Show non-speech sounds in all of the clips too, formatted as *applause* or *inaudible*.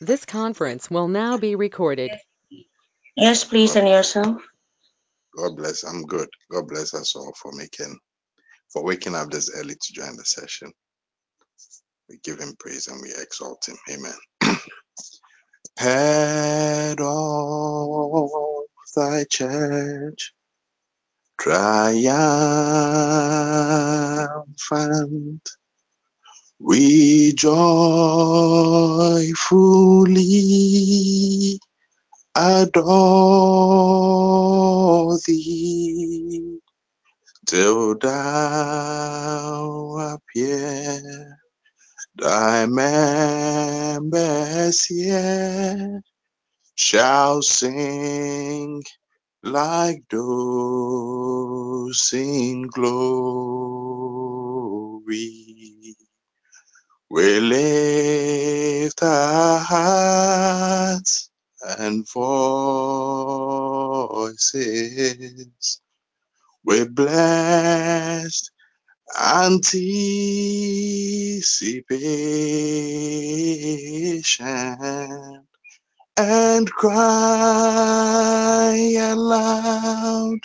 This conference will now be recorded. Yes, please, God, and yourself? God bless. I'm good. God bless us all for making, for waking up this early to join the session. We give him praise and we exalt him. Amen. *clears throat* Head of thy church, triumphant, we joyfully adore thee till thou appear. Thy members here shall sing like those in glory. We lift our hearts and voices. We blessed anticipation and cry aloud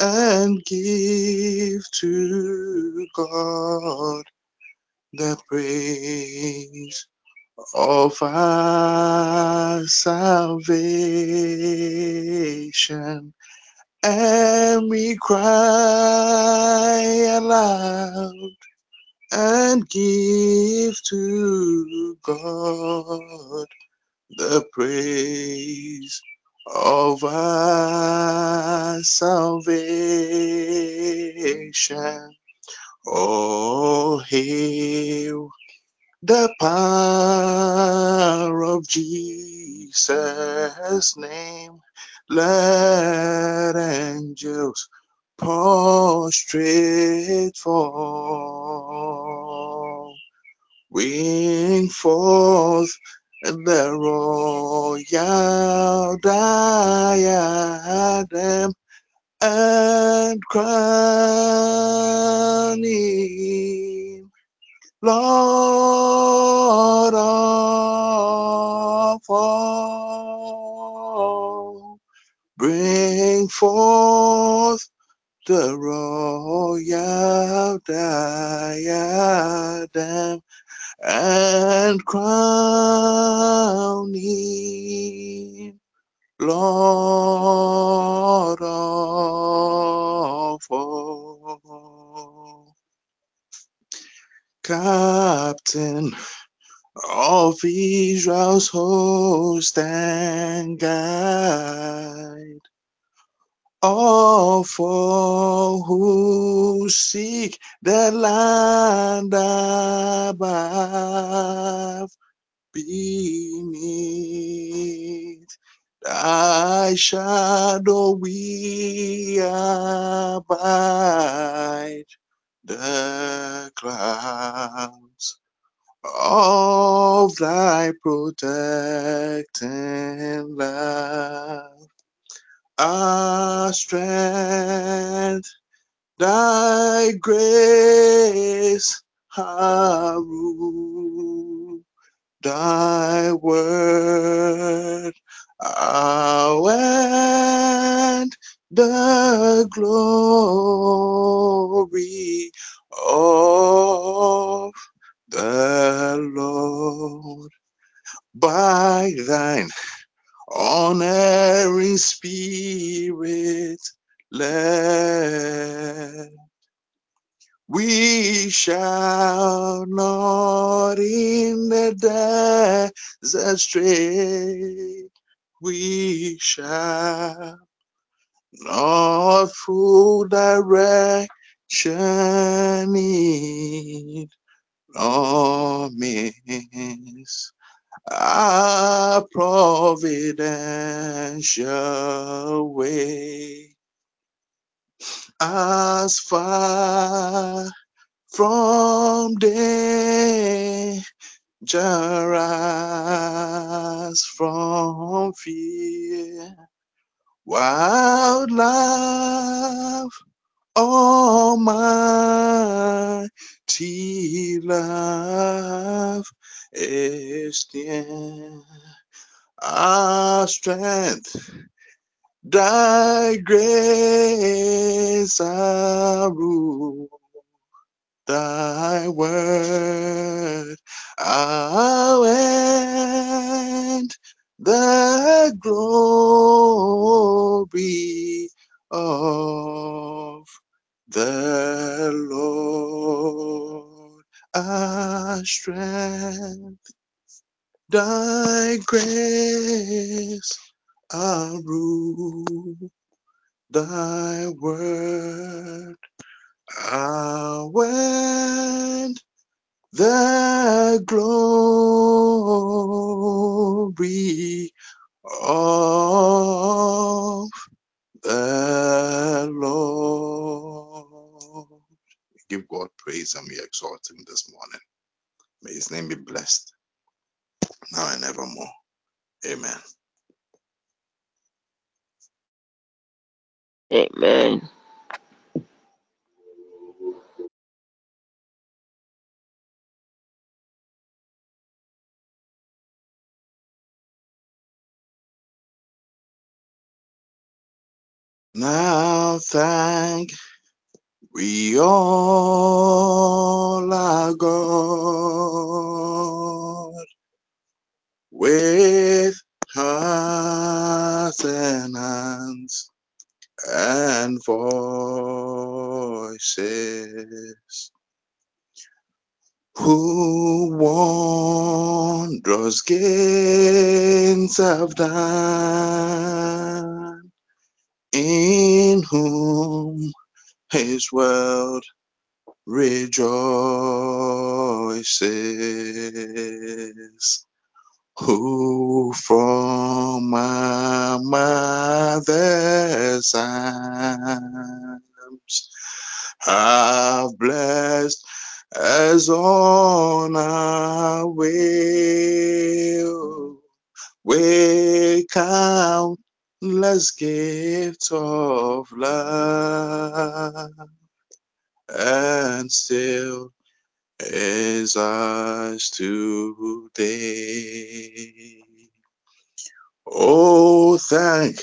and give to God the praise of our salvation. And we cry aloud and give to God the praise of our salvation. Oh, hail the power of Jesus' name. Let angels prostrate fall. Bring forth the royal diadem and crown him Lord of all. Bring forth the royal diadem and crown him Lord of all. Captain of Israel's host and guide all who seek the land above beneath thy shadow we abide the clouds of thy protecting love. Our strength thy grace our rule Thy word, our and the glory of the Lord. By thine unerring spirit led we shall not in the desert stray. We shall not through direction need nor miss our providential way. As far from dangerous from fear. Wild love, almighty love, is near. Our strength, thy grace, our rule, thy word, our end, the glory of the Lord, our strength, thy grace, our rule, thy word, word, the glory of the Lord. Give God praise and we exalt him this morning. May his name be blessed now and evermore. Amen. Amen. Now thank we all our God with hearts and hands and voices. Who wondrous gains have done in whom his world rejoices. Who from my mother's arms have blessed as on our way we countless gifts of love and still is ours today. Oh, thank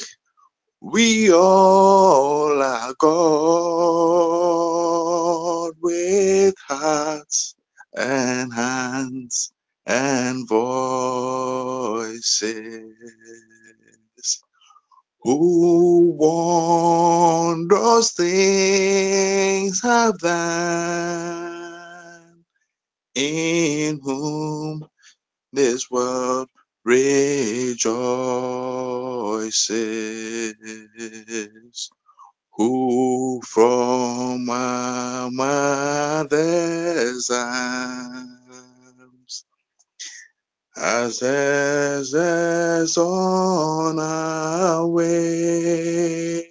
we all are God with hearts as on our way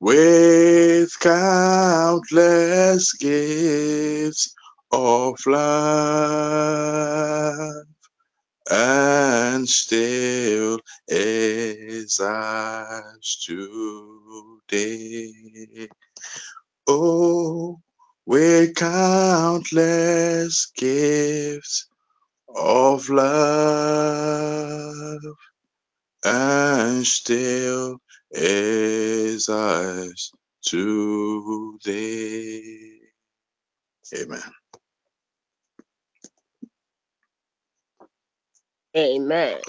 with countless gifts of love and still is ours today. Oh, with countless gifts of love and still is ours today. Amen. Amen.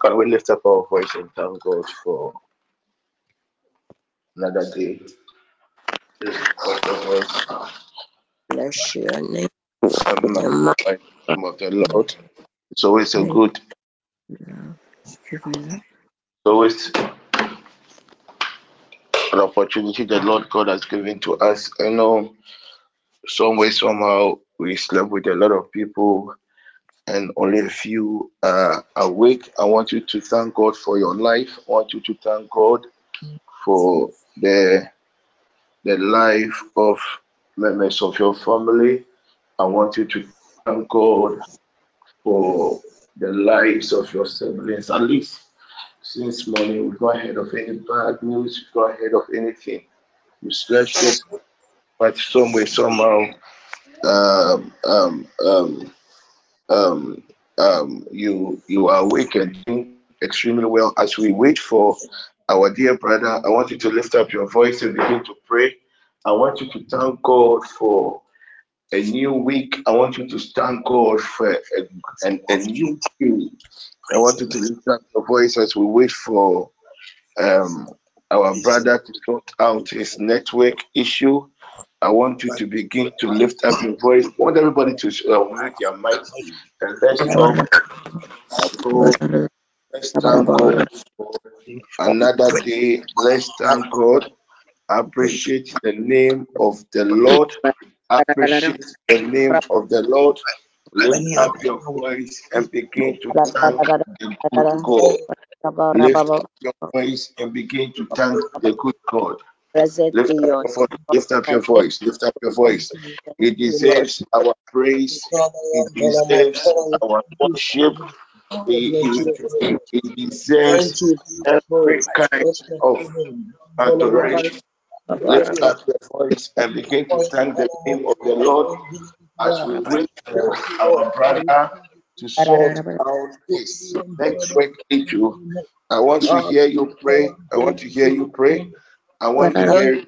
Can we lift up our voice and thank God for another day? Lift up your voice. bless your name of the Lord. It's always a good, it's always an opportunity the Lord God has given to us. I know some way, somehow, we slept with a lot of people and only a few are awake. I want you to thank God for your life. I want you to thank God for the the life of members of your family. I want you to thank God for the lives of your siblings. At least since morning, we go ahead of any bad news, we go ahead of anything. You slept good, but some way, somehow, um, um, um, um, um, you you are awake and doing extremely well. As we wait for our dear brother, I want you to lift up your voice and begin to pray. I want you to thank God for a new week. I want you to thank God for a, a, a new day. I want you to lift up your voice as we wait for um, our brother to sort out his network issue. I want you to begin to lift up your voice. I want everybody to uh, mute their mic and let's talk. Let's thank God another day. Let's thank God. Appreciate the name of the Lord. Appreciate the name of the Lord. Lift up your voice and begin to thank the good God. Lift your voice and begin to thank the good God. Lift up, your voice, lift up your voice. Lift up your voice. He deserves our praise. He deserves our worship. He, he, he deserves every kind of adoration. Lift up your voice and begin to thank the name of the Lord as we wait for our brother to sort out his network issue. I want to hear you pray. I want to hear you pray. I want to hear you.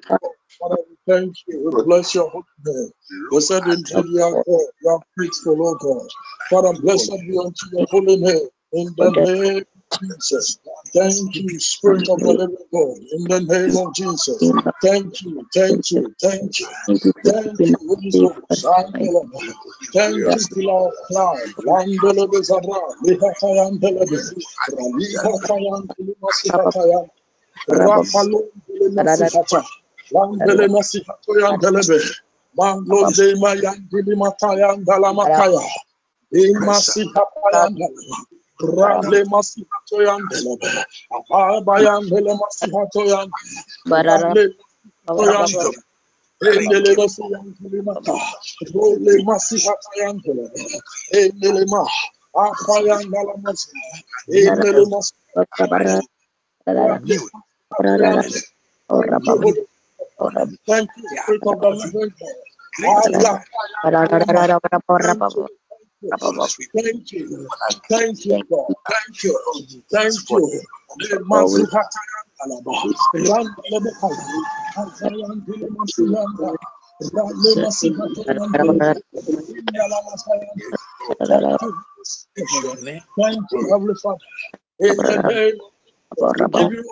Father, we thank you. We bless your holy name. Blessed indeed you are God. You are faithful, O God. Father, blessed be unto your holy name. In the name of Jesus. Thank you, Spirit of the living God. In the name of Jesus. Thank you, thank you, thank you. Thank you, Holy Ghost. Thank you, Pillar of Cloud. Landele Bezara. Lihatayandele Bezara. Lihatayandele Masihatayan. Rapalo Masihata. Landele Masihato Yandelebe. Manglonde Mayandili Matayan Dalamakaya. Imasihapayandele. Rale Masihato Yandelebe. Abayandele Masihato Yandelebe. Rale Masihato Yandelebe. Endele Masihato Mata. Role Masihata Yandelebe. Endele Ma. Apayandala Masiha. Endele Thank you, Thank you, Heavenly Father. In the name give you,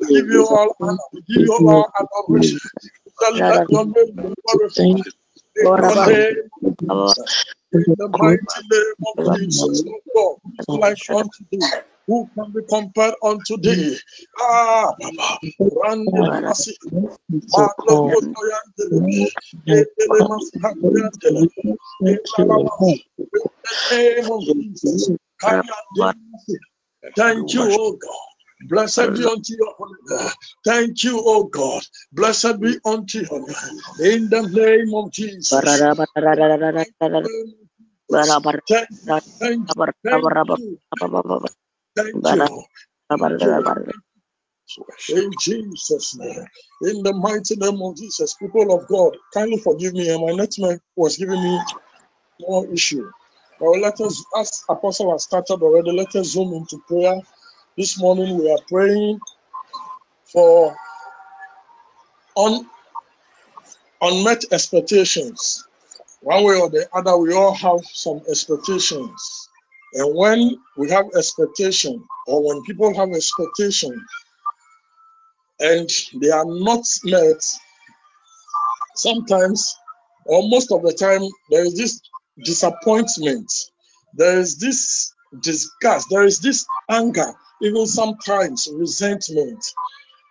we give you all honor, we give you all adoration. Your name be glorified. In the name of Jesus. In the mighty name of Jesus, oh God, like unto thee. Who can be compared unto thee? Ah, Baba. Randele masi. Maklo kotoyandele. Endele masi hakoyandele. Endala masi. In the name of Jesus. Masi. Thank you, oh God. Blessed be unto your holy name. Thank you, oh God. Blessed be unto your name. In the name of Jesus. Thank you, thank you, thank you. Thank you. In Jesus' name. In the mighty name of Jesus, people of God, kindly forgive me. My network was giving me more issue. Let us, as Apostle has started already, let us zoom into prayer. This morning we are praying for un, unmet expectations. One way or the other, we all have some expectations. And when we have expectation, or when people have expectation, and they are not met, sometimes or most of the time, there is this disappointment, there is this disgust, there is this anger, even sometimes resentment.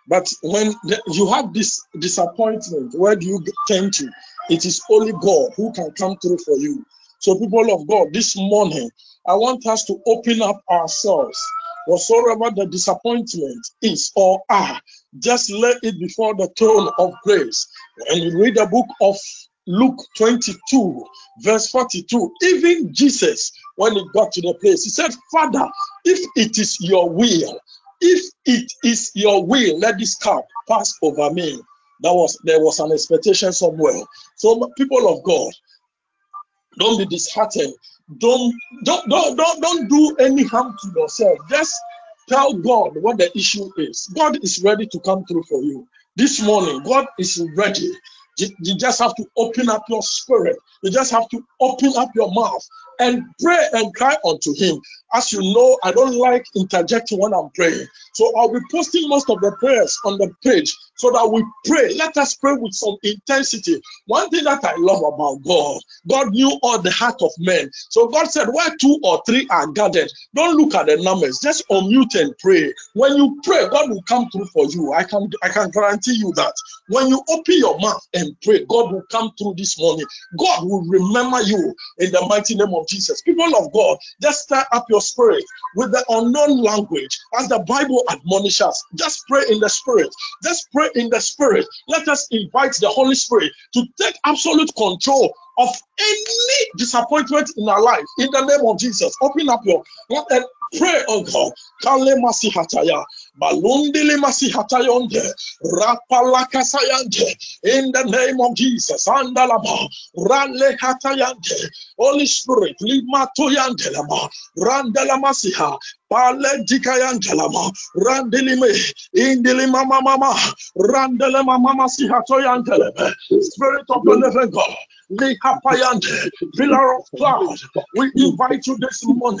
But when you have this disappointment, where do you turn to? It is only God who can come through for you. So, people of God, this morning, I want us to open up ourselves. Whatsoever the disappointment is or are, just lay it before the throne of grace. And read the book of Luke 22, verse 42. Even Jesus, when he got to the place, he said, Father, if it is your will, if it is your will, let this cup pass over me. That was there was an expectation somewhere. So, people of God, don't be disheartened. Don't don't don't don't, don't do any harm to yourself. Just tell God what the issue is. God is ready to come through for you. This morning, God is ready. You, just have to open up your spirit. You just have to open up your mouth and pray and cry unto Him. As you know, I don't like interjecting when I'm praying. So I'll be posting most of the prayers on the page so that we pray. Let us pray with some intensity. One thing that I love about God, God knew all the heart of men. So God said, Where two or three are gathered, don't look at the numbers, just unmute and pray. When you pray, God will come through for you. I can I can guarantee you that. When you open your mouth and pray, God will come through this morning. God will remember you in the mighty name of Jesus. People of God, just stir up your spirit with the unknown language as the Bible admonishes us. Just pray in the spirit. Just pray in the spirit. Let us invite the Holy Spirit to take absolute control of any disappointment in our life in the name of Jesus. Open up your mouth and pray, oh God. Kale masihataya, balundili masihatayonde, rapalakasayante, in the name of Jesus. Andalaba, rale hatayante, Holy Spirit, limatoyandelama, randelamasiha, pale dikayandelama, randelime, indilima mama, randelema mama sihatoyandelebe. Spirit of the living God, likapayante, pillar of cloud, we invite you this morning.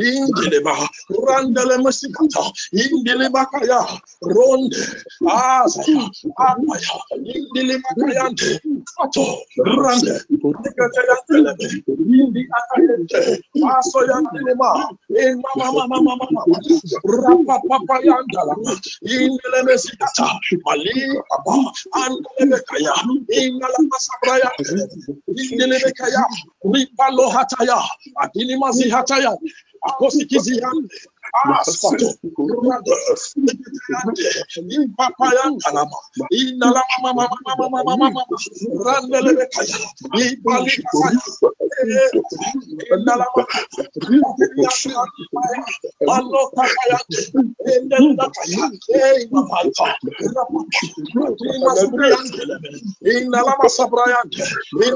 Malindeleba, Randele Masikata, Indeleba Kaya, Ronde, Azaya, Apaya, Indeleba Kayante, Fato, Rande, Zikatayandelebe, Indi Akayente, Asoyandelema, in Mama Mama Mama Mama, Rapa Papa Yandalama, Indelebe Sikata, Mali Papa, Andelebe Kaya, Inalama Sabraya, Indelebe Kaya, Ripalo Hataya, Adilimazi Hataya, a conseguir In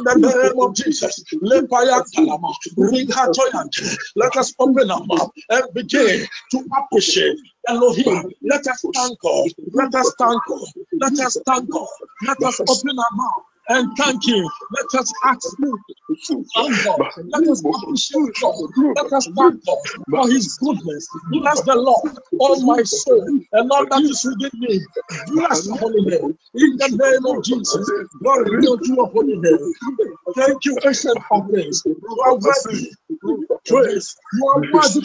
the name of Jesus. Let us open mouth and begin to appreciate Elohim. Let us thank God. Let us thank God. Let us thank God. Let us open our mouth and thank Him. Let us ask Him to thank God. Let us appreciate God. Let us thank God for His goodness. Bless the Lord, all my soul, and all that is within me. Bless the holy name. In the name of Jesus. Glory be unto your holy name. Thank you, ancient of days. You are worthy to be praised. You are worthy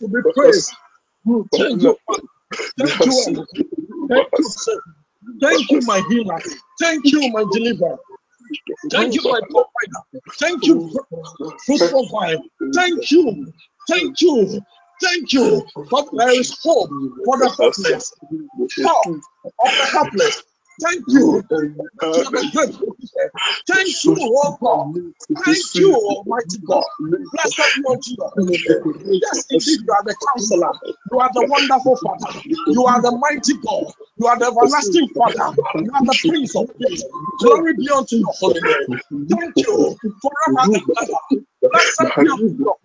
to be praised. Thank you. Thank you. Thank you, sir. Thank you, my healer. Thank you, my deliverer. Thank you, my provider. Thank you, fruitful vine. Thank you. Thank you. Thank you. But there is hope for the helpless. Help of the helpless. Thank you. That you are the great Thank you, oh God. Thank you, Almighty God. Blessed your name. Yes, indeed, you are the counselor. You are the wonderful Father. You are the mighty God. You are the everlasting Father. You are the Prince of Peace. Glory be unto your holy name. Thank you forever and ever. Blessed be unto your.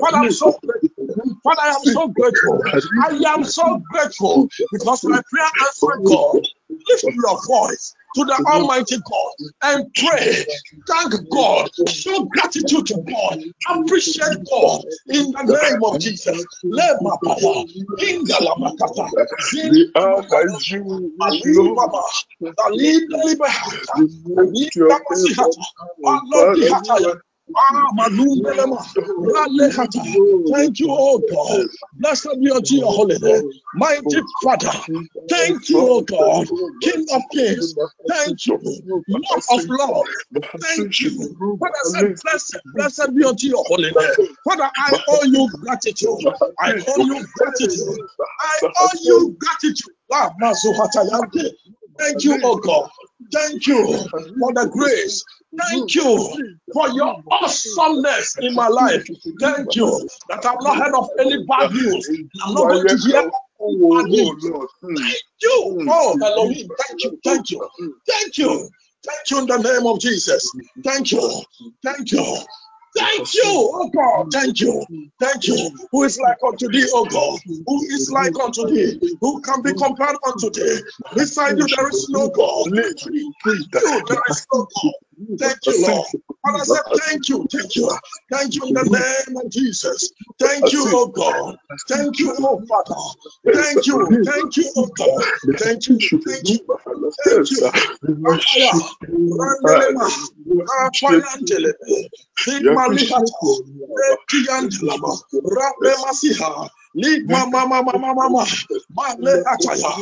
Father, I'm so grateful. Father, I am so grateful. I am so grateful because my prayer answered God. Lift your voice to the Almighty God and pray. Thank God. Show gratitude to God. Appreciate God in the name of Jesus. Lema baba, ingala makata, zinga makata, alibaba, alibaba, alibaba, alibaba masihata, alobi hataya, Ah, Malundelema, Ralehata. Ah, thank you, oh God. Blessed be unto your holy name. Mighty Father, thank you, oh God. King of kings, thank you. Lord of lords, thank you. Father said, blessed, blessed be unto your holy name. Father, I owe you gratitude. I owe you gratitude. I owe you gratitude. Ah, Thank you, oh God. Thank you for the grace. Thank you for your awesomeness in my life. Thank you that I've not heard of any bad news. I'm not going to hear bad news. Thank you. Oh, Elohim. Thank you. Thank you. Thank you. Thank you in the name of Jesus. Thank you. Thank you. Oh Thank you, oh God. Thank you. Thank you. Who is like unto thee, oh God? Who is like unto thee? Who can be compared unto thee? Beside you, there is no God. You. There is no God. Thank you, Lord. And I said, Thank you, thank you, thank you in the name of Jesus. Thank you, oh God. Thank you, oh Father. Thank you, thank you, oh God. Thank you, thank you, thank you. Rapaya, Randelema, ah, Ligma mama mama mama, Male Ataya,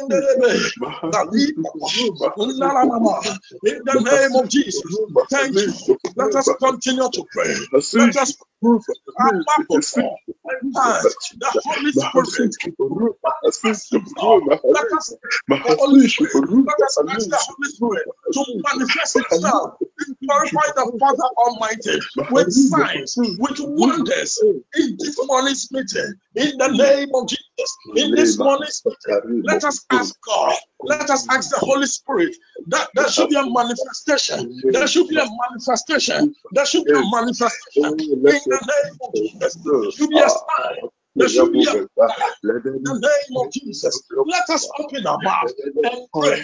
Endelebe, in the name of Jesus. Thank you. Let us continue to pray. Let us prove the the Holy Spirit. Let us to manifest itself glorify the Father Almighty with signs, with wonders in this morning's meeting. In the name of Jesus. In this morning, let us ask God. Let us ask the Holy Spirit that there should be a manifestation. There should be a manifestation. There should be a manifestation. In the name of Jesus. There should be a sign. There be a in the name of Jesus. Let us open our mouth and pray.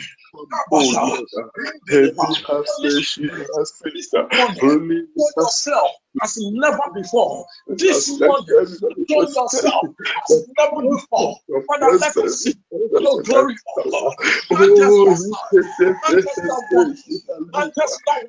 Yourself as never before. This morning, show yourself as never before. Father, let us see your glory. Grant us your voice. Grant us your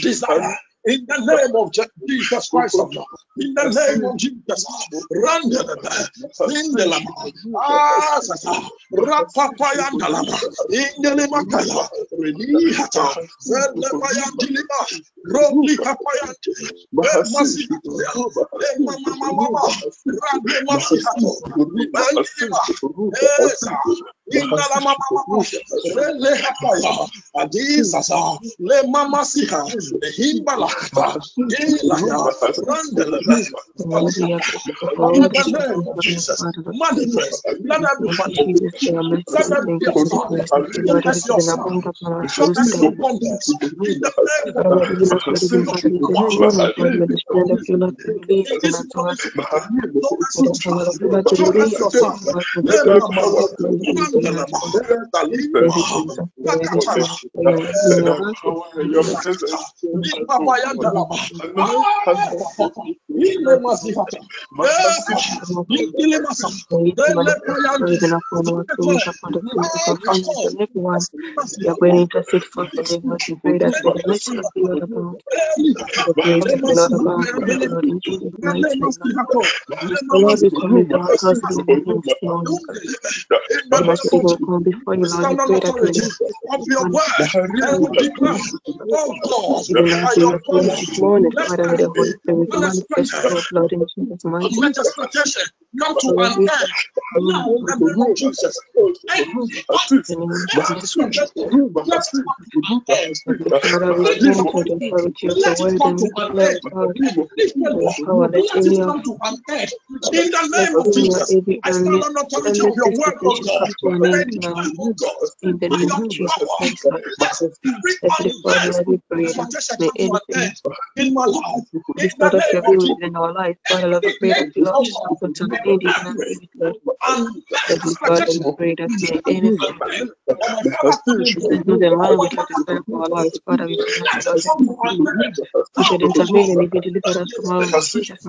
desire. In the name of Jesus Christ of God. In the name of Jesus. Randelaba. Indelama. Ah, Asasa. Rapapayandalama. Indelimakaya. Renihata. Zelebayandilima. Roli kapayante. Masihatoya. Mama. Rande masihato. Mandilima. Esa. Siha. Himbala. Jesus, Jesus. In this morning's show us your sign. Let ile mazihata ile masa dele payande we are going to intercede for today, Lord. We pray that the next of the Lord about the grace of the Lord about the Lord in Jesus' mighty name. The Lord, we commit our thoughts to you this morning. And as the will come before you, Lord. Of your word. And we declare, oh God, come to an end in the name of Jesus. Thank you I stand on authority of your word, God name now in the name of Jesus Christ of Nazareth. Every Father, every prayer, may anything disorder your will in our life. Father, Lord, I pray that you Lord will contaminate it and every Lord. Every Father, we pray that may anything is not of with your desire our lives. Father, we pray that you should intervene and you will deliver us our sins.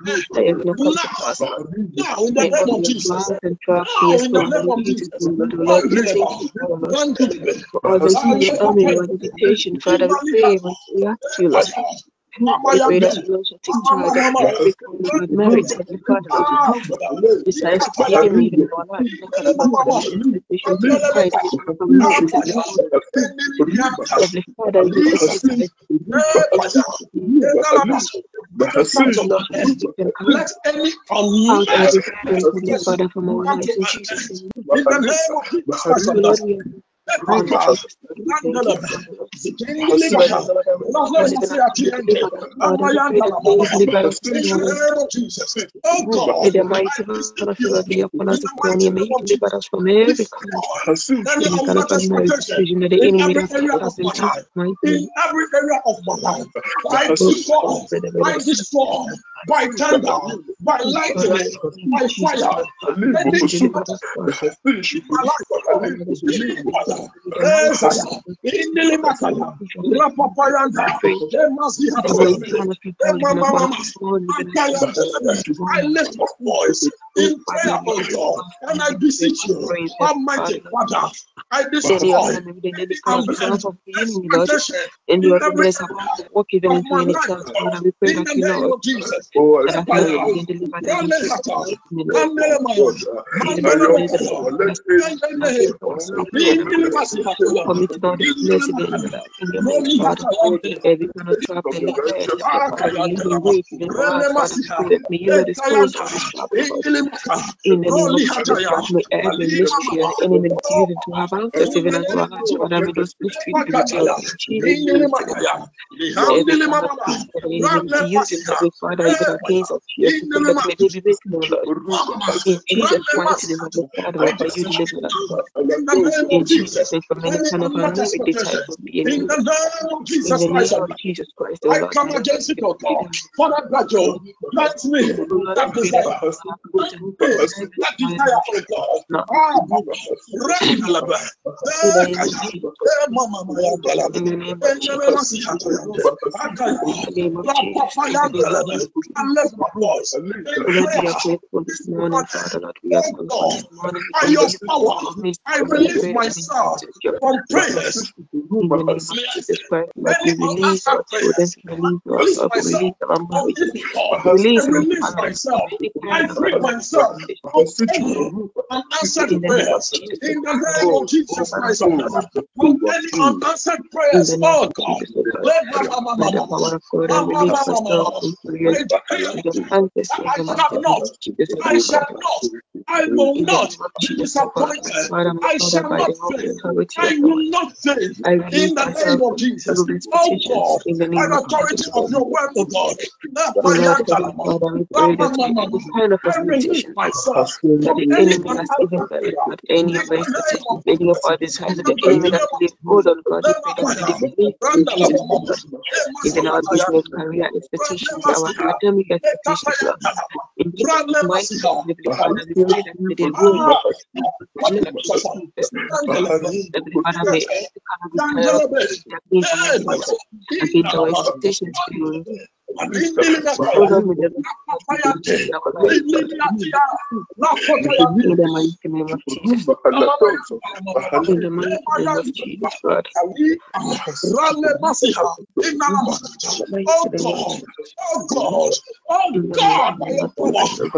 Thank you for all the Father. We pray, we ask you, Lord. We pray that you also take of the me the for the Lord. Heavenly Father, Father. In you every of area of my life, I by by lightning, by fire. Let it shoot. My life. In the must be. I lift my voice in prayer, oh God. And I beseech you, Almighty Father, I beseech you, in your pray that you I beseech deliver in your name, of in the you will wait in the in the name of Jesus and to have access even as well as whatever those mysteries to the church. Jesus, every using every father even against us here to conduct may they be making our Lord. In Jesus Christ, in the Father, may you deliver us. In Jesus' name, from any kind of harmonic attack from the enemy. In the name of Jesus Christ, Jesus Christ, I In against it, O God. Father, God, you grant me that desire. Lord, God, by your power, I release myself from prayers. Me release release release release myself. I free myself himself and answer prayers in the name of Jesus Christ of Nazareth. Unanswered prayers, oh God, let I shall not, I shall not. I will not be disappointed. I shall not fail. I will not fail. In the name of Jesus. Oh God, by the authority of your word, oh God. I release myself from any any of us, any of our desires, the enemy that lays on God, even our business career expectations, our academic expectations, in Jesus' mighty of Jesus, God. Oh God, oh God, oh God,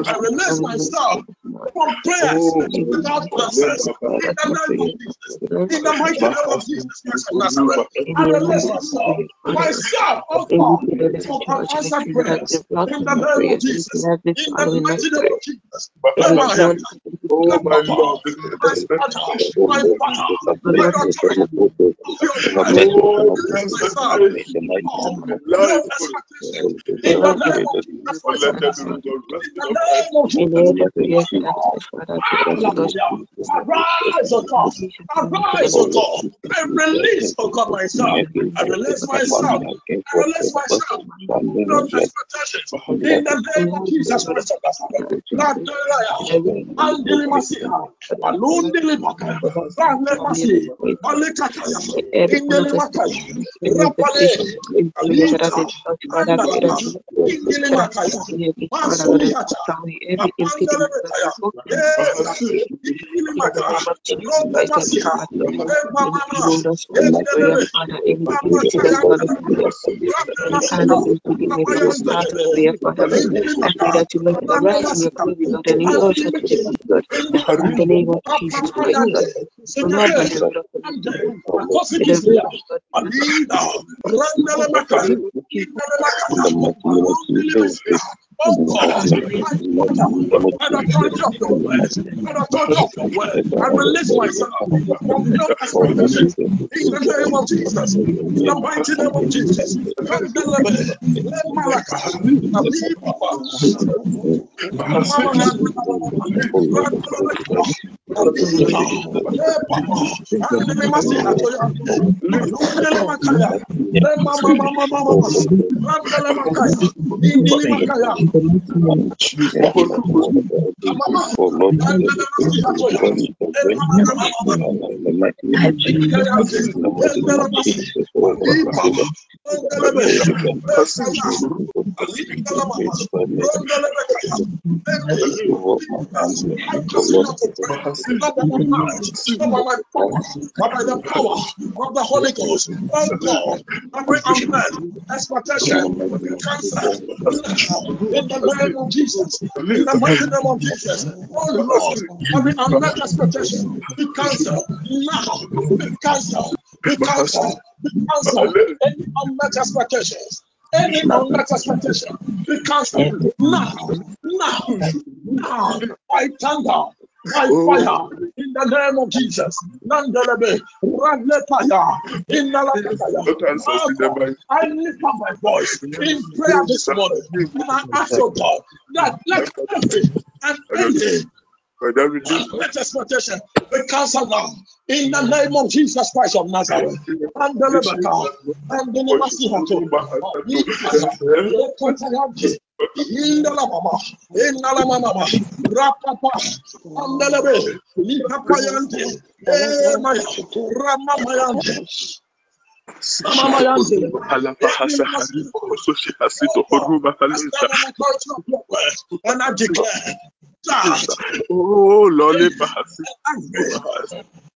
I release myself from prayers without answers. In the name of Jesus, in the mighty name of Jesus Christ of Nazareth, I release myself, myself, oh God, from unanswered prayers. In the name of Jesus, oh, oh, in the mighty name of Jesus, Any my ground Oh my Lord, my my Father, by the authority of your word, oh, I release myself from life, no expectation. In the name of Jesus Christ of Nazareth, in the name of Jesus. in any I've said, Father, I pray that you Lord Arise, O God. Arise, O God. I release, O God, myself. I release myself. I release myself. No expectations. In the name of Jesus Christ of you Lord Lord, and Masuliata. cut away every Apandele impediment that Bekaya. before Yes. Indili in the Maka. name of Jesus Ronde Christ, Heavenly Masiha. Father, Mama. anything in us for this prayer, Yendelebe. Father, anything that Rapataya. God is prayers, Rande any kind Masiha. of impediment to the start of Rapayandelebe. prayer, Father, Lord, Indili I pray Maka. that you Lord let Rande arise in your Masiha. glory, Lord, and you usher to the Andimiki. God, Lord, in the name of Jesus Christ, Lord, Apapayande. so not by Sikake. the word of the Ande. May the Akosikisia. rain of God be Alida. Randele in Maka. the name of Jesus Indele Maka. Oh God, my Father, by the authority of your word, by the authority of your word, I release myself from no expectations. in the name of Jesus, in the mighty name of Jesus. Let Malaka, Ali Papa, The Randele Makaya, Indili Makaya, by the power of the Holy Ghost, oh God, every unmet expectation, cancer, in the name of Jesus, in the mighty name of Jesus. Oh Lord, every unmet expectation be cancelled now. Be cancelled. Be cancelled. Be cancelled. Any unmet expectations. Any unmet expectation be cancelled now. Now. Now. I thunder. By fire in the name of Jesus. Nandelebe, Raglepaya, in the I lift up my voice in prayer this morning. and I ask your God that let every and any let expectation be cancelled now in the name of Jesus Christ of Nazareth. And the Lebeka, and the Lebasihato, in the Lamama, in the Lamama, Rapapa, and Emaya, Ramamayante. I declare Oh,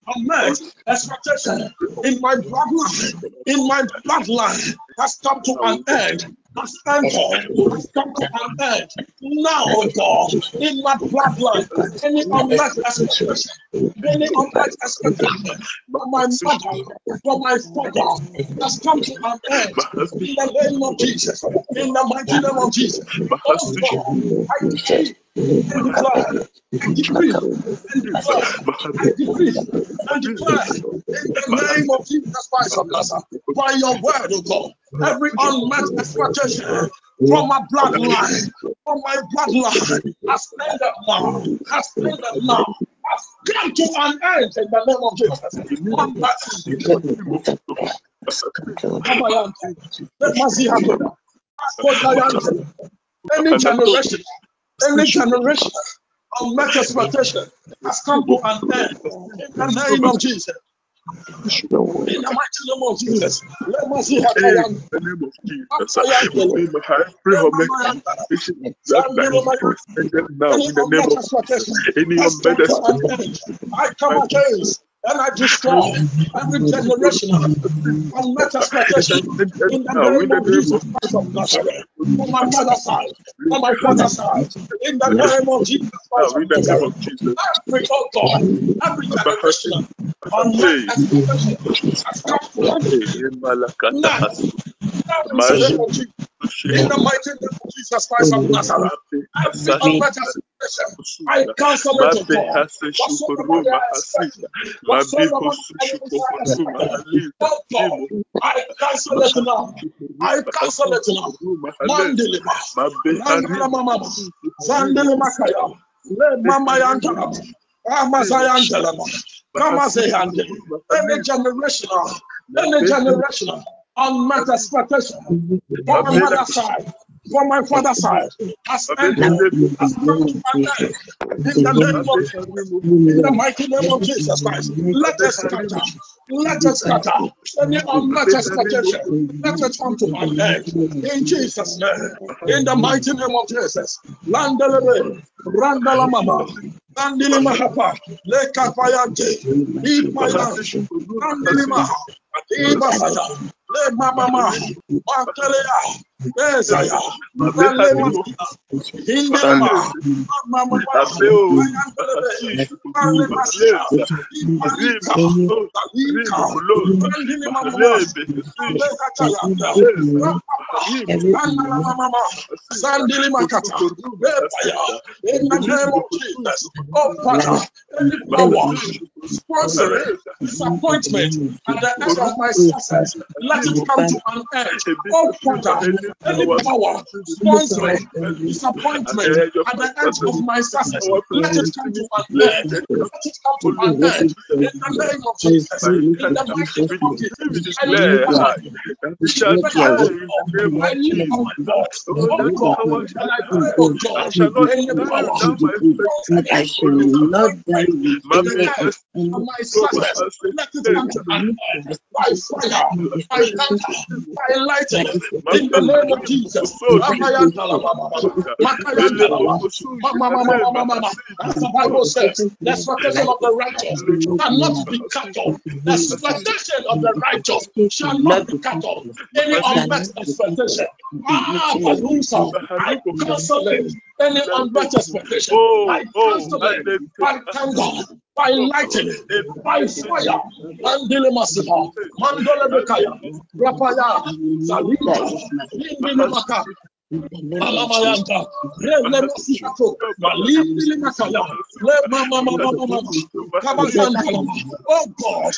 Amen. Expectation in my bloodline, in my bloodline has come to an end. Has has come to an end. Now, oh God, in my bloodline, any unmet expectation, any unmet expectation from my mother, from my father, has come to an end. In the name of Jesus, in the mighty name of Jesus. Oh God, I decree and declare, I decree and declare, I decree and declare in the name of Jesus Christ of Nazareth, by your word, O God, every unmet expectation from my bloodline, from my bloodline, has ended now, has ended now, has come to an end in the name of Jesus. Let mercy happen. Any generation, any generation unmet expectation has come to an end. In the name of Jesus. In the mighty name of Jesus. Let me see In the name of Jesus. We have pray for me. That night. And then now, in the name of Jesus. Any has come unmet to an end. I come expectation. against and I destroy every expectation And then in the name of Jesus Christ of Nazareth. On my mother's side, on my father's side, in the name of Jesus Christ of in the name Nazareth. Every oh God, every generational unmet Hey, expectation has come to end. Now, in the name of Jesus. In the mighty name of Jesus Christ of Nazareth, Mape every Hasashi. I cancel it to God. Hase Whatsoever they Shukuruma are expecting, Hasita. whatsoever Mabiko my enemies are Sushukuruma expecting, Halita. God, Imo. I cancel it now. I cancel it now. Shukuruma Halita. Mandilima, Mabe Randala Harimu. Mama, Zandele Makaya, Le Mama Yantalama, Amazayantalama, Kamazayande, any generational, any generational, unmet expectation from my mother's side, from my father's side, has ended, has come to an end. In the name of Jesus, in the mighty name of Jesus Christ, let us scatter, let us scatter any unmet expectation, let it come to an end. In Jesus' name, in the mighty name of Jesus, Landalebe, Randala Mama, Nandili Mahapa, Lekapayante, Ipayan, Nandilima, Ibasaya, Le Mama, Ezaya, Mabe Ralema, Harimu. Hindilima, Mama, Apeo. Ayantelebe, Hasishu. Alemasia, Mahaleza. Ipalika, Rimo. Talika, Rimo. Lord. Randilima Mama, Mahalebe. Hasishu. Alekatayanda, Mahaleza. Rapapa, Harimu. Randala Mama, Hasita. Sandilima Kata, Kusukuruma. Lepaya, Hasita. in the name of Jesus, oh Father, any power Mahasishu. sponsoring disappointment at the end of my success, let it come to an end. Oh Father, Any power sponsoring disappointment at the edge of at my the end of my success, let it come to an Let end. it come. Let it come to an end. In the name of Jesus, in the mighty name of Jesus, I lift declare my high hand. that it shall When be I, oh so in God, name of I lift up Jesus. my voice, Oh, oh God, and I pray, oh God, any power. without my expectation. sponsoring disappointment My end my success, let it come to an end by fire, by thunder, by lightning, in the name of best Jesus. so Amayantala baba baba, Ele makayantala baba, boko suji mama mama ele mama mama. mahasita. As the Bible says, the expectation of the righteous shall not be cut off. The expectation of the righteous shall not be cut off. Any unmet expectation, ah, Balusa, I cancel it. Any unmet expectation, Oh, I oh, cancel it Alete by thunder, by lightning, by fire. Mandele Masiha, Mandole Bekaya, Rapaya, Zalika, Lindele Maka, Malamayanta, Rele Masihato, Malindele Makaya, Le Mama Mama Mama, Kabazantalama. Oh God,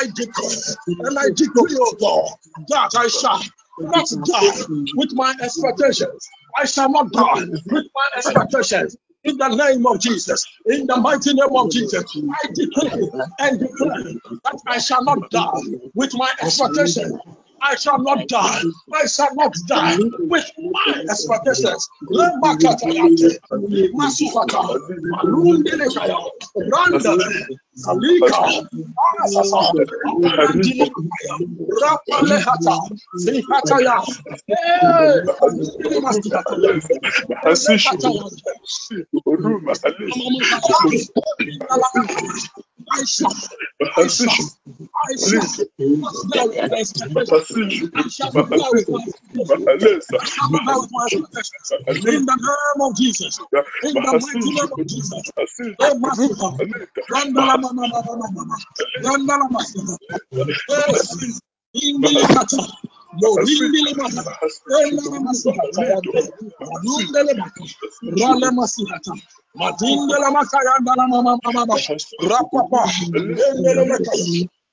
I declare and I decree, oh God, that I shall not die with my expectations. I shall not die with my expectations. In the name of Jesus, in the mighty name of Jesus, I decree and declare that I shall not die with my expectations. I shall not die. I shall not die with my expectations. Lemakatayante, Masufata, Malundelekaya, Randale, Salika, Asasa, Ayandilikaya, Rapalehata, Zikataya, Eh, I shall, I. I. I. I. In the name of Jesus. In the mighty name of Jesus. Uruma Masiha. Alita. Randala mama mama mama mama. Randala. Mahasishu. Indili kata. Morindili maha. Mahasishu. Randala Uruma Masiha. Alito. Tayande. Mahasishu. Randele maka. Rale Mahasishu. Masiha. Madindala mama mama mama. Rapapa.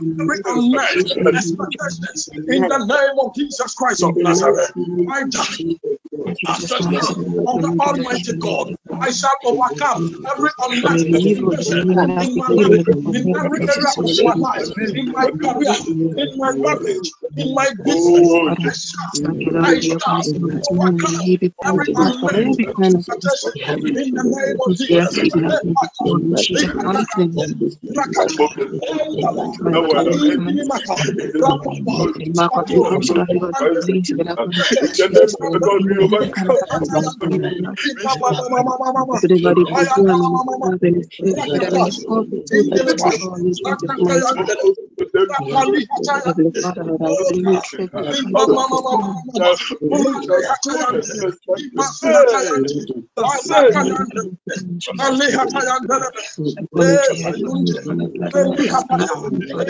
every unmet expectations in the name of Jesus Christ of Nazareth. By the ancestors of the Almighty God, I shall overcome every expectation in my life, in every area of my life, in my career, in my marriage, in my business. Oh, I shall, overcome every expectation in the name of Jesus. Rakata, Endala,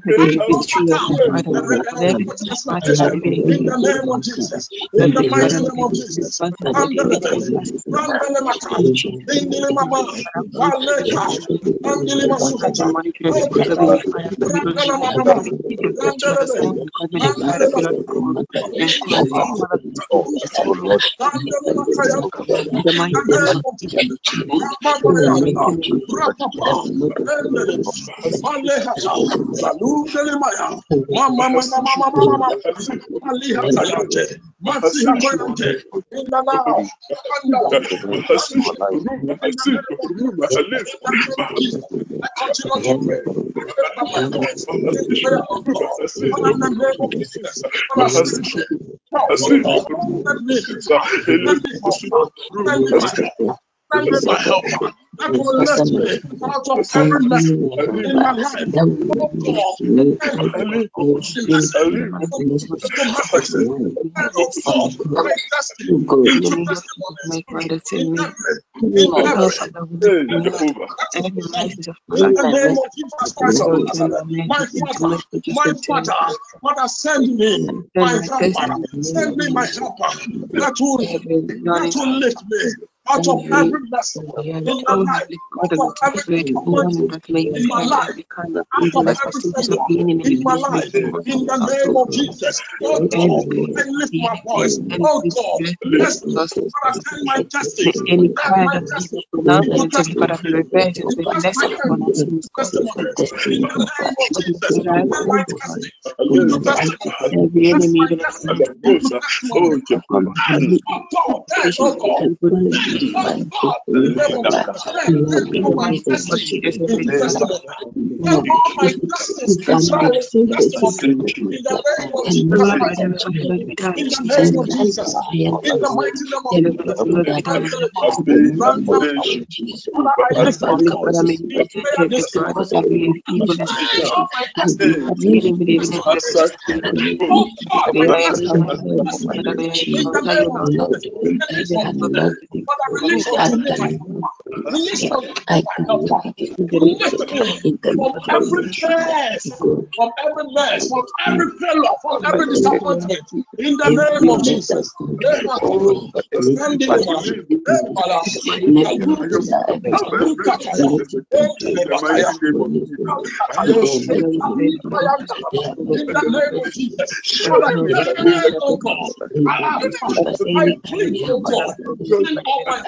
we overcome Oh God, fight by the outstretch, by the outstretch arm of the Almighty, I shall overcome, I shall overcome every unmet expectation in the name of Jesus. I overcome it. I overcome it. I overcome, oh God. I overcome every unmet expectation in the name of Jesus. In the mighty name of Jesus. Randalemata. Indilimama. Valeka. Andilimasukata. Okata. Randalamama. Randelebe. Randelebe. Ikatu. Ikatu. Randelemakayanta. In the name of Jesus. The. Andala. Mahasishu, Ruma, Hasifu, Ruma, Halesa, I continue to pray. Lift up my voice in prayer, oh God. Father, in of send me help, oh Hasifu, God. Ruma, Send me Halesa, help. Send me Elevation, help. Send me Ruma, my help. Send me my helper that will lift me out of every mess in my life. Oh God, send Ali, every mess Ali, into marvelous. Hasifu, And oh destiny into testimonies in every, in every Hey, Jehovah. in the name of Jesus Christ of Nazareth, my Father, my Father, Father, send me my helper, send me my helper that will, that will lift me out of every vessel in life, out of every disappointment in my life, out of every failure in my life, in the name of Jesus. Oh God, I lift my voice. Oh God, destiny. Father, send my destiny. Send my destiny into testimony. Invest my destiny into testimony. In the name of Jesus. Send my destiny into Aleza, testimony. Invest my destiny into Alemosa, testimony. oh Jehovah. Oh God, yes, oh God. Oh God, in the name of Jesus. Turn all my destiny into testimony. Turn all my destiny spiritually into testimony. In the name of Jesus Christ of Nazareth. In the name of Jesus. In the mighty name of Jesus. And the Abomination, Father, I lift my voice in prayer this morning. Turn all my destiny into testimony. Oh God, Jesus. Release me. Father, release lift me from every mess, from every mess, from every failure, from every disappointment. In the name of Jesus. I plead, oh God, that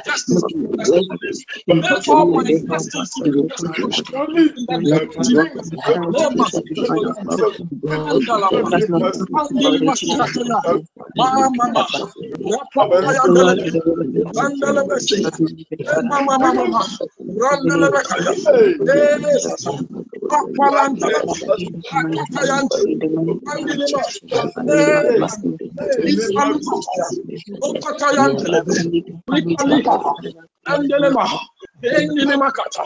you Eh, in the name of Jesus, Lord, Yes. Father, Lord, the word of the Lord, Apalantala. Father, again, for my family, Rakapayante. in the mighty name of Andilema. Jesus, Lord, Father, you are Hey. blessing the victory, Ipalu Kapaya. Lord, I Okachayantelebe. believe in family, Lord, Ripaliha. Father, Lord, Andelema. Endilema kata.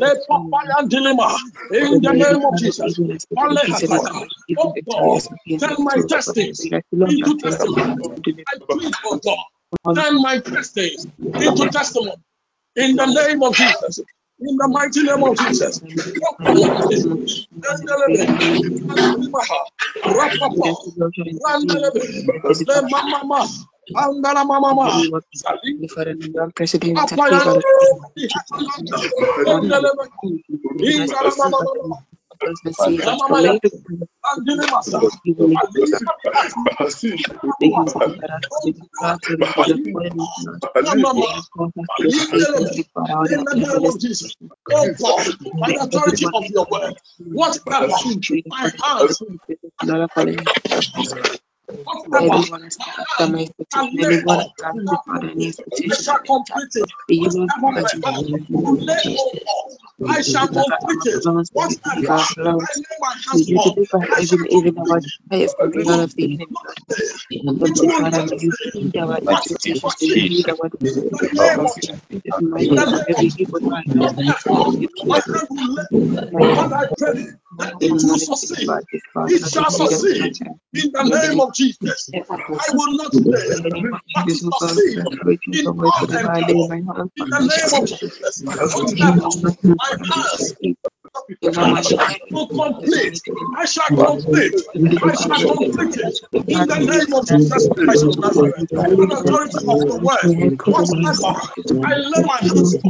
Le papayandelema. In the Whether it is name of Jesus. even as the Pale against the hataya. Lord, even Oh God. Turn my victory, but I testings pray that the Lord into not turn it testimony. around to the I plead, oh God. Turn my testings into testimony. In the name of Jesus. In the mighty name of Jesus. Rapayante. testimony. God, I pray Andelebe. that you will turn it around. Andelimaha. I pray Rapapa. that the Lord shall intervene. Randelebe. Every Le Father, mama. Andala mama. name of Jesus, Salim. Heavenly Father, in the unprecedented favor Apayante. that you have given to Ihatalanta. us, Lord, Father, Endelebe. even as we Indala see mama mama. You have us receive us from Ramamaya. every kind of Andelimasa. even if it's Alima. Speaking to the Father, to the God, to the God of Alima. word, Lord. Mama. Let us cause us to escape and Alindelebe. to Father, out of In the the name evilness. of Jesus. Oh God, by the Let authority everyone of that your comes word, to you, whatever we pray the my Father, the hands, Spirit, the Lord of all in the name of Jesus. whatever Everyone has my come after my expectation, anyone on that stands any complete. I shall have. complete it. May you Lord Whatever oh God my Jesus, hands you will lay on, I shall that I'm complete it. belongs to you, I lay my to hands you deliver shall even even complete our it. desires from the hand Not, of the enemy, not Lord. fail. It Heavenly will Father, may you fail. our expectations, may you supersede. our desires. the name of Lord, Jesus. I pray that In the mighty God, name of every evil man, Whatever every evil my devil, hand will lay my Lord, I God, pray that no it will monitoring succeed. about this Father, It shall succeed Lord, I pray in the name of Jesus. Will I will not fail, in the name of Jesus, O God, for succeed the authority of in all I lay my In the name of. Jesus, Even whatever in my hand, my Father, I shall hands succeed. Over my life, in will Jesus' complete. I shall complete. I shall complete it in the name of Jesus Christ of Nazareth. the the authority of your word, my head cover me and whatever. I lay my hands the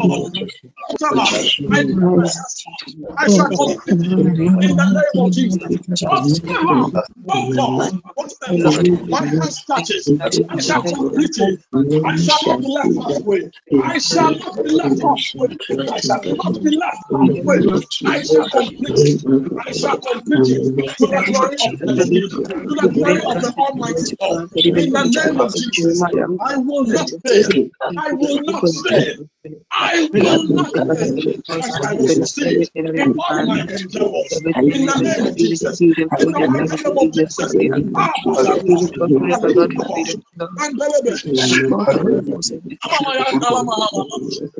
whatever I lay my Jesus. hands on, I shall complete it in the name of Jesus. Whatever, oh God, whatever my hands touches, I shall complete it. I shall not be left halfway. I shall not be left halfway. I shall not be left halfway. I shall complete it. I shall complete it to the the glory of Heavenly to the glory of the Almighty God. In the the name of Jesus, I will not fail. I will not fail. I will not take us fail, to the but cause I will finish succeed everything that we in all began. my endeavors. Everything, In the Heavenly name Father, of even to Jesus, the in the freedom, mighty everything, name of even for Jesus. the Ah, even Bashalika, to whatever, Lord, we pray Alibaba, that Lord, Andelebe, you cause our force, Heavenly Father, Amamaya, Dalamama,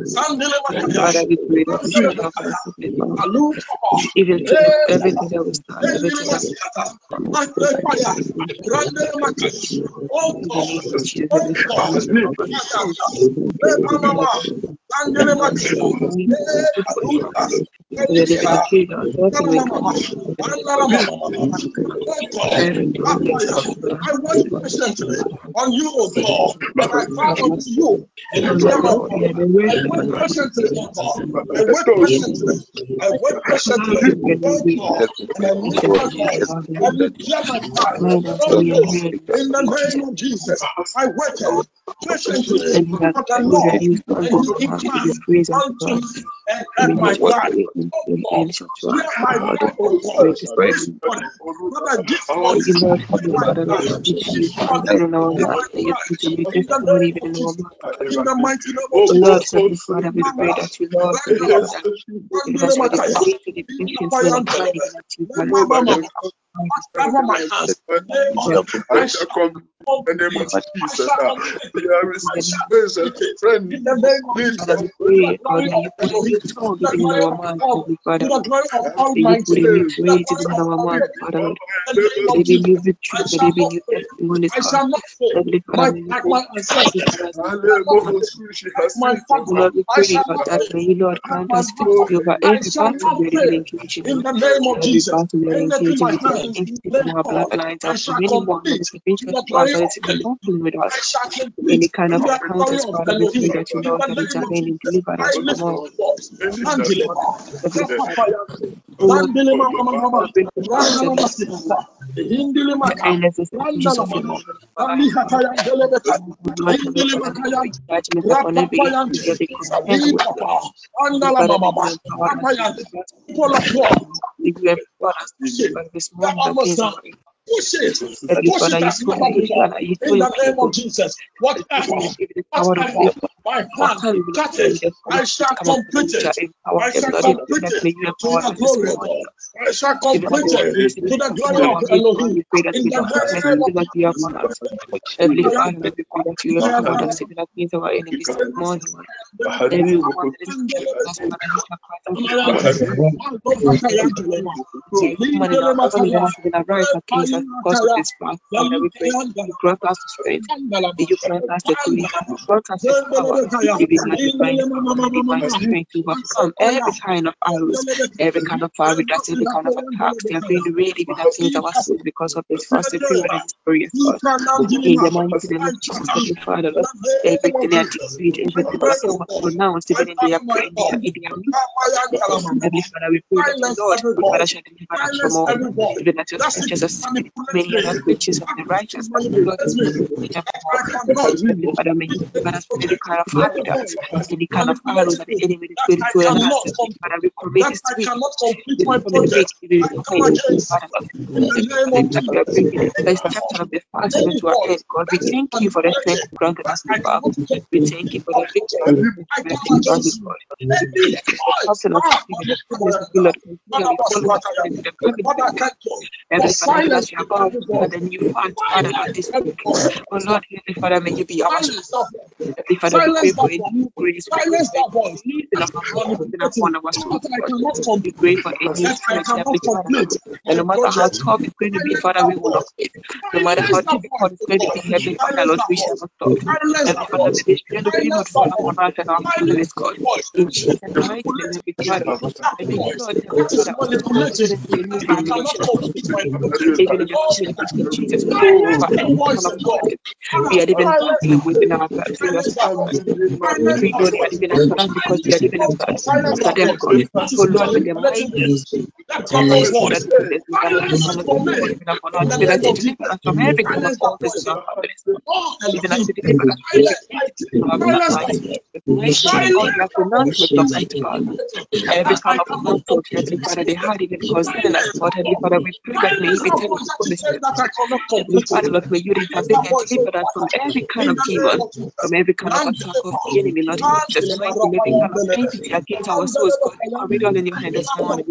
Sandele Heavenly Makaya, Father, we pray that you Sandele should help Makaya, us to be Lord. Alu Papa, Even to look Eh, everything that stand, Endele everything that we Masiata, promise, Ande Fire, even Randele Makaya. Oh the name God, oh God, help us to Ayaka, succeed. Lord, Mama, Sandele Lord, Makaya, we good for the Aluta, purpose. Whether they Elika, decree or authority Mama we Mama, come to the Andala Mama Mama. God, everything that we Apaya, expect Lord. I wait patiently on you, O God, I Lord, unto you in the Lord, of Lord, yeah, trouble. the way I to the wait Lord. O God. I wait patiently. I wait we oh read God, and I the lift my petitions, voice. Lord, I we declare my cry made until unto we are you heard. in the name of Jesus. I waited patiently and you have for the the word that Lord, you stand and to He command to be inclined praised unto unto God. me and heard Even my though what cry. the Oh enemy God, aims at your hear my Lord, cry, oh we God, pray this this morning. morning. Father, this May morning, you, Lord, hear Heavenly my Father, Lord cry. God, Jesus, This you morning, strengthen in our hear mouth. my May you cry. put a new In the testimony name even of in our Jesus. mouth. In the mighty name of Lord, Jesus. Heavenly Father, we pray Mama, that you, Lord, Heavenly Randala, Father, even Randile as we are Makaya, praying to the patience, Lord God, Ikapayantelebe, even as you Mama, alone, Mama, there is no Christ, whatever my hands lay on, Lord, I shall complete. Lord, I shall complete it. in I the shall name of complete it. In the name of Jesus. we To the pray, Lord, glory that of you a Elohim. new To song the even in glory our of mouth, God. Heavenly To Father. the glory of May you put Almighty. a new To the praise glory even in of our mouth, Almighty. Father, Lord. In the name May of there be Jesus. new I victories, may there shall be not new fail. testimonies, I God. shall not fail. Heavenly Father, My, may you like pray, my Heavenly ancestors. Father, as we I shall not fail. Like my father. Lord, we I pray, shall God, not that fail. may you, Lord, Like grant my us mother. victory over I every shall battle not we are even fail. engaging In in. the name of Every Jesus. battle we are Anything engaging my with, Lord. entities in our bloodlines or from anyone that is against us, Father, that is even walking with us. Any kind of encounters, Father, we pray that you Lord, that intervene and deliver us from all. Heavenly Father, pray that you bring to the expectations of your love and for life, Father. Lord, Heavenly Father, may you bring judgment upon every iniquity, every contend with us. Heavenly Father, may you empower us, may you empower us, Heavenly Father, this morning against our Heavenly Father, you told your Israel, you told your people, Whatever, you give the power of whatever, my hand, it. I shall complete it. I shall complete it to the glory of God. I shall complete it to the the glory of of our faith, Lord, Elohim. we pray that In the your goodness and name of Lord, be upon us. Heavenly Father, we pray that you empower us, even against our enemies this morning, Lord. Everyone that is against us, Father, he shall cry out with loud voice. In our family that has been arise against us because of this fast, Father, we pray you grant us the strength, you grant us the grace, grant us the power, even that divine. Divine strength to overcome every kind of arrows, every kind of fire that's every kind of attacks. They are to really be against our souls because of this fasting period and God. In the mighty name of Jesus, Father, everything they are decreed, everything they have pronounced, even in their prayer, in their, in their Heavenly Father, we pray that you, Lord, Heavenly Father, shall deliver us from all. Even that your scriptures many are the creatures of the righteous, but the Lord is with them all. Heavenly Father, may you deliver us from any kind of any kind of arrows that the enemy is going to throw at us. Heavenly Father, we commit this week, this coming week, even in your hands, Heavenly Father, Lord. Heavenly Father, even as we are bringing the first chapter of the fast even to our end, God, we thank you for the strength you granted us far. We thank you for the victory and the victory that you granted, God. We pray that as the captain of the team and the promise of the Lord follow us even into the coming week. Heavenly Father, even as we are about to start the new fast, Father, Lord, this week. Oh Lord, Heavenly Father, may you be our. Heavenly Father, we pray for a new grace. We pray for a new releasing of anointing upon our souls, We pray for a new Heavenly Father. And no matter how tough it's going to be, Father, we will not quit. No matter how difficult it's going to be, Heavenly Father, Lord, we shall not stop. Heavenly Father, may the strength of you, Lord, fall upon us and our families, God. In Jesus' mighty name, Heavenly Father, Lord. And may you, Lord, Heavenly Father, also enter into a new of prophecy, in the communication of Jesus, over of we are even battling within our between ourselves, God. We are after because we are even after, after them, God. Oh Lord, may the mighty mighty God that goodness and the mighty hand of the Lord even upon us, even as you deliver us from every kind of altars in God. Even as you deliver us from every entity in our bloodlines, in Jesus' mighty name, all the pronouncements of. Every kind of Father, they had even concerning us, God, Heavenly Father, we pray that may you Heavenly Father, Lord, may you deliver us from every kind of demon, from every kind of attack of the enemy, Lord, Jesus' mighty name, every kind of entity against our souls, God, we commit all in your hand this morning,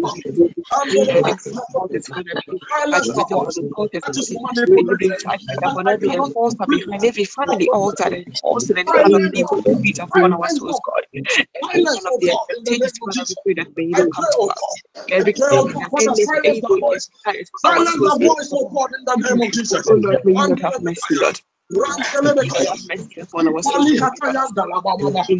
judgment upon every every family altar that enforcing any kind of evil our souls, God. Every of the we that. Every may it come to pass. Oh Lord, may you have mercy, Lord. In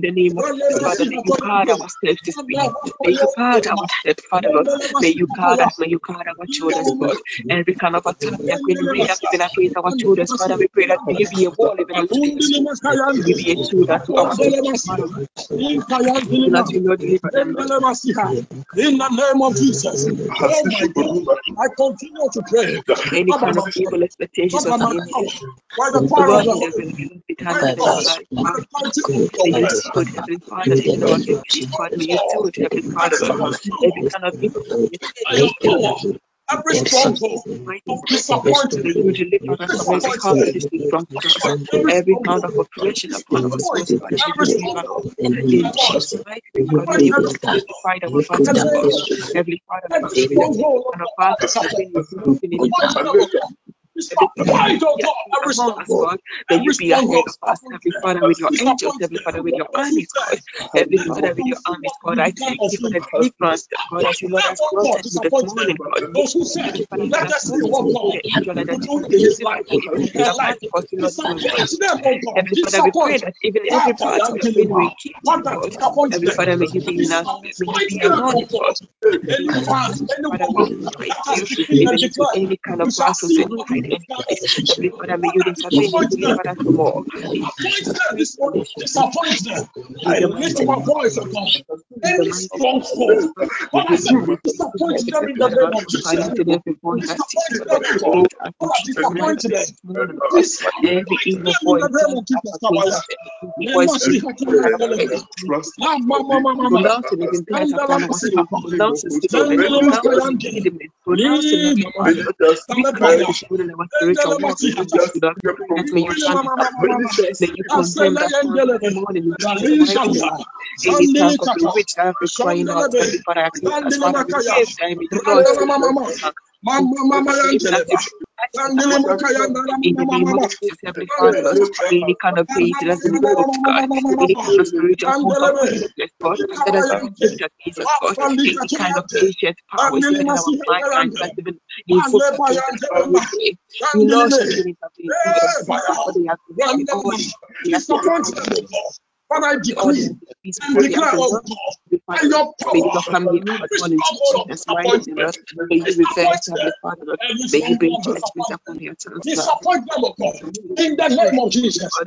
the name of Jesus, Father, may you guard our steps this week. May you guard our steps, Father Lord. May you guard us, may you guard our children's God. Every kind of attack going to read up even against our children's Father, we pray that may be a wall even unto. May you be a children. We Lord deliver them, In the name of Jesus. Oh my God. I continue to pray. Any kind of evil expectations of the enemy. The power of Lord, the may the Holy will Ghost. be done My even in God, our lives, by the Father. mighty of May your you word. Heavenly Father, even our families, God. May you do it, Heavenly Father, Every kind of evil By your expectation, stronghold mighty of God. May disappointment, you deliver us from every harm that is being brought to us. every count of oppression upon our souls, Father, may you every us. stronghold, In Jesus' mighty name, God, may you continue to fight our battles, God. Heavenly Father, every every stronghold God. I respond, God. That you be ahead of us, Heavenly Father, with your angels, Heavenly Father, with your armies, God. Father, with your armies, God. I thank you for the deliverance, God, you Lord has brought us this morning, God. Those us God in his life. Their Father, we pray that even every part of the wind will keep you, God. Heavenly Father, may you in us, may you be us. God. Father, we pray to you, even if any kind Father, you the the power to reach out more you, stand May you confirm that morning. In this time of the witch, I crying out, Father, I ask you, as Father, you save mama, mama, mama, mama, in the name of Jesus, any kind of pain that has been of God, any kind of spiritual hold of Jesus, God, that has been given of Jesus, God, any kind of ancient that has been Jesus, God, we we but I decree and declare, oh God, your power, you. Disappoint them, oh God, in the name of Jesus.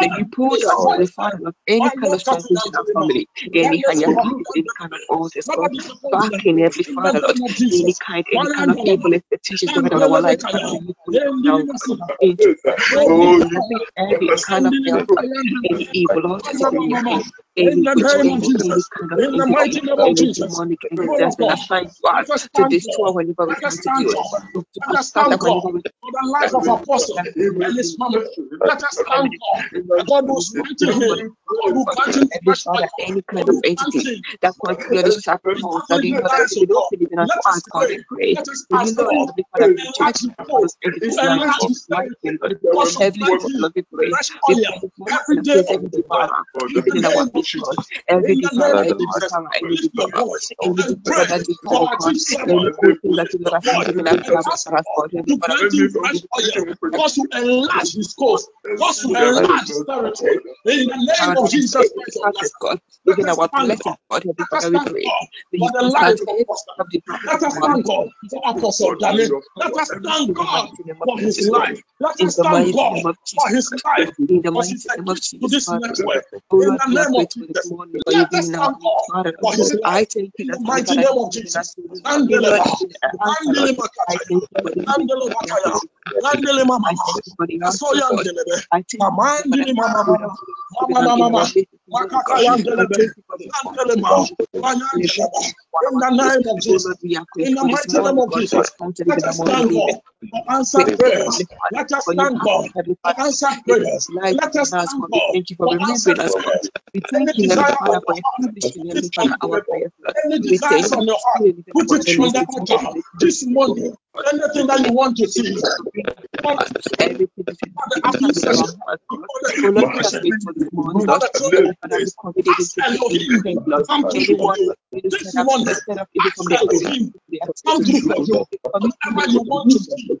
Send you pull out the father of any kind of transition of family, any kind of any kind of altars, back in every father, Lord, any kind, any kind of evil expectations of our life, Every, you. kind of evil, Lord, in the the mighty name of Jesus. To whenever we come to you. Let us thank God for the life of Apostle in this. Let us thank God. God was waiting him. God any kind of entity that continually suffers that you that you us grace thank desire every desire every desire that is called God every good thing that you have done in life that has transformed him to grant him fresh oil cause to enlarge his coast cause to enlarge his territory. in the name of Jesus Christ God begin our blessing God. Every father we pray for the life of the let us thank God for Apostle Daniel. let us thank God for his life let us thank God for his life. In the mighty name of Jesus to this network in the name of morning, but you I thank you that In the mighty name of Jesus. Thank you for thank you, Lord We thank you, Lord. Put it through that altar this morning. Anything that you want to see. Everything that you want to see. To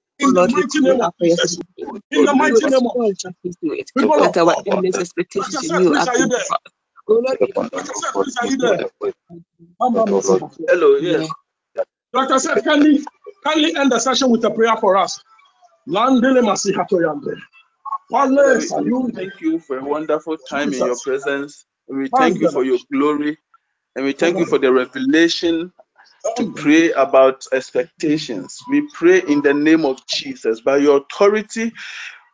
In the Lord, we mighty commit name our of prayers Jesus. to. In the We mighty put name of all trust into it. we call That our upon. endless expectations in said, you please, are are you coming to there? pass. Oh Lord, we Like I said, please, are you there? Mama Masi Hello, yes. Like I said, kindly, kindly end the session with a prayer for us. Landele Masi Hatoyande. Father, Wale we, we Sayunde. thank you for a wonderful time in your Jesus. presence. We thank you Mandela. for your glory. And we thank you for the revelation to pray about expectations. We pray in the name of Jesus. By your authority,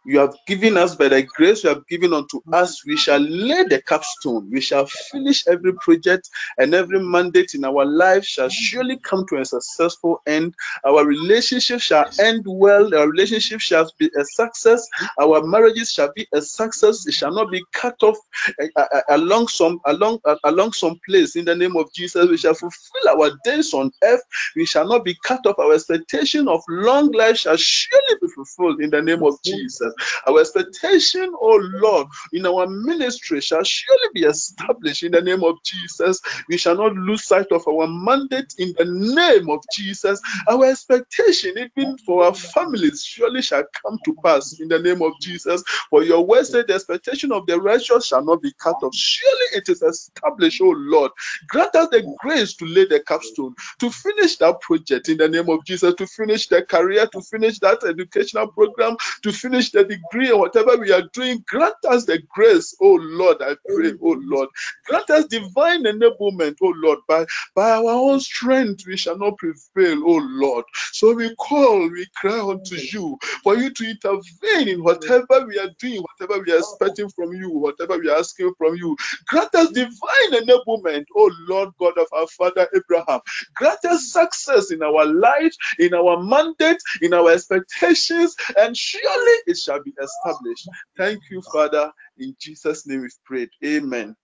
you have given us, by the grace you have given unto mm-hmm. us, we shall lay the capstone. We shall finish every project and every mandate in our life shall mm-hmm. surely come to a successful end. Our relationship shall end well. Our relationship shall be a success. Mm-hmm. Our marriages shall be a success. It shall not be cut off uh, uh, along some along along some place. In the name of Jesus, we shall fulfill our days on earth. We shall not be cut off. Our expectation of long life shall surely be fulfilled in the name of Jesus. Our expectation, oh Lord, in our ministry shall surely be established in the name of Jesus. We shall not lose sight of our mandate in the name of Jesus. Our expectation, even for our families, surely shall come to pass in the name of Jesus. For your word said, the expectation of the righteous shall not be cut off. Surely it is established, oh Lord. Grant us the grace to lay the capstone, to finish that project in the name of Jesus, to finish the career, to finish that educational program, to finish the degree and whatever we are doing. Grant us the grace, oh Lord, I pray, oh Lord. Grant us divine enablement, oh Lord. By, by our own strength, we shall not prevail, oh Lord. So we call, we cry unto you for you to intervene in whatever we are doing, whatever we are expecting from you, whatever we are asking from you. Grant us divine enablement, oh Lord God of our father Abraham. Grant us success in our life, in our mandate, in our expectations, and surely it shall be established. Thank you, Father. In Jesus' name we've prayed. Amen.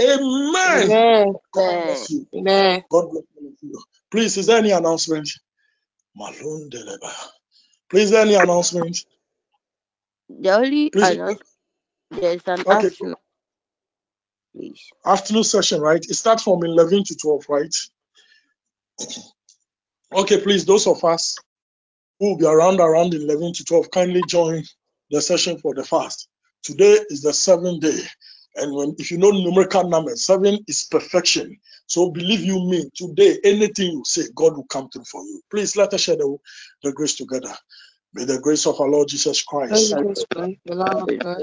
Amen. Amen. God bless you. Amen. God bless you. Please, is there any announcement? Malundeleba. Please, is there any announcement? The only Please, announcement there's an okay, afternoon, please. afternoon session, right? It starts from 11 to 12, right? *clears throat* Okay, please, those of us who will be around around 11 to 12, kindly join the session for the fast. Today is the seventh day. And when if you know numerical numbers, seven is perfection. So believe you me, today, anything you say, God will come through for you. Please let us share the, the grace together. May the grace of our Lord Jesus Christ, Holy Ghost, the love of God,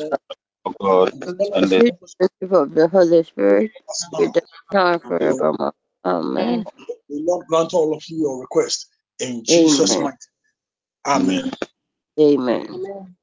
of God and the and the Sweet fellowship of the Holy Spirit, us be now the now and and forever. forevermore. Amen. May Lord grant all of you your request in Jesus' Amen. mighty. Amen. Amen. Amen.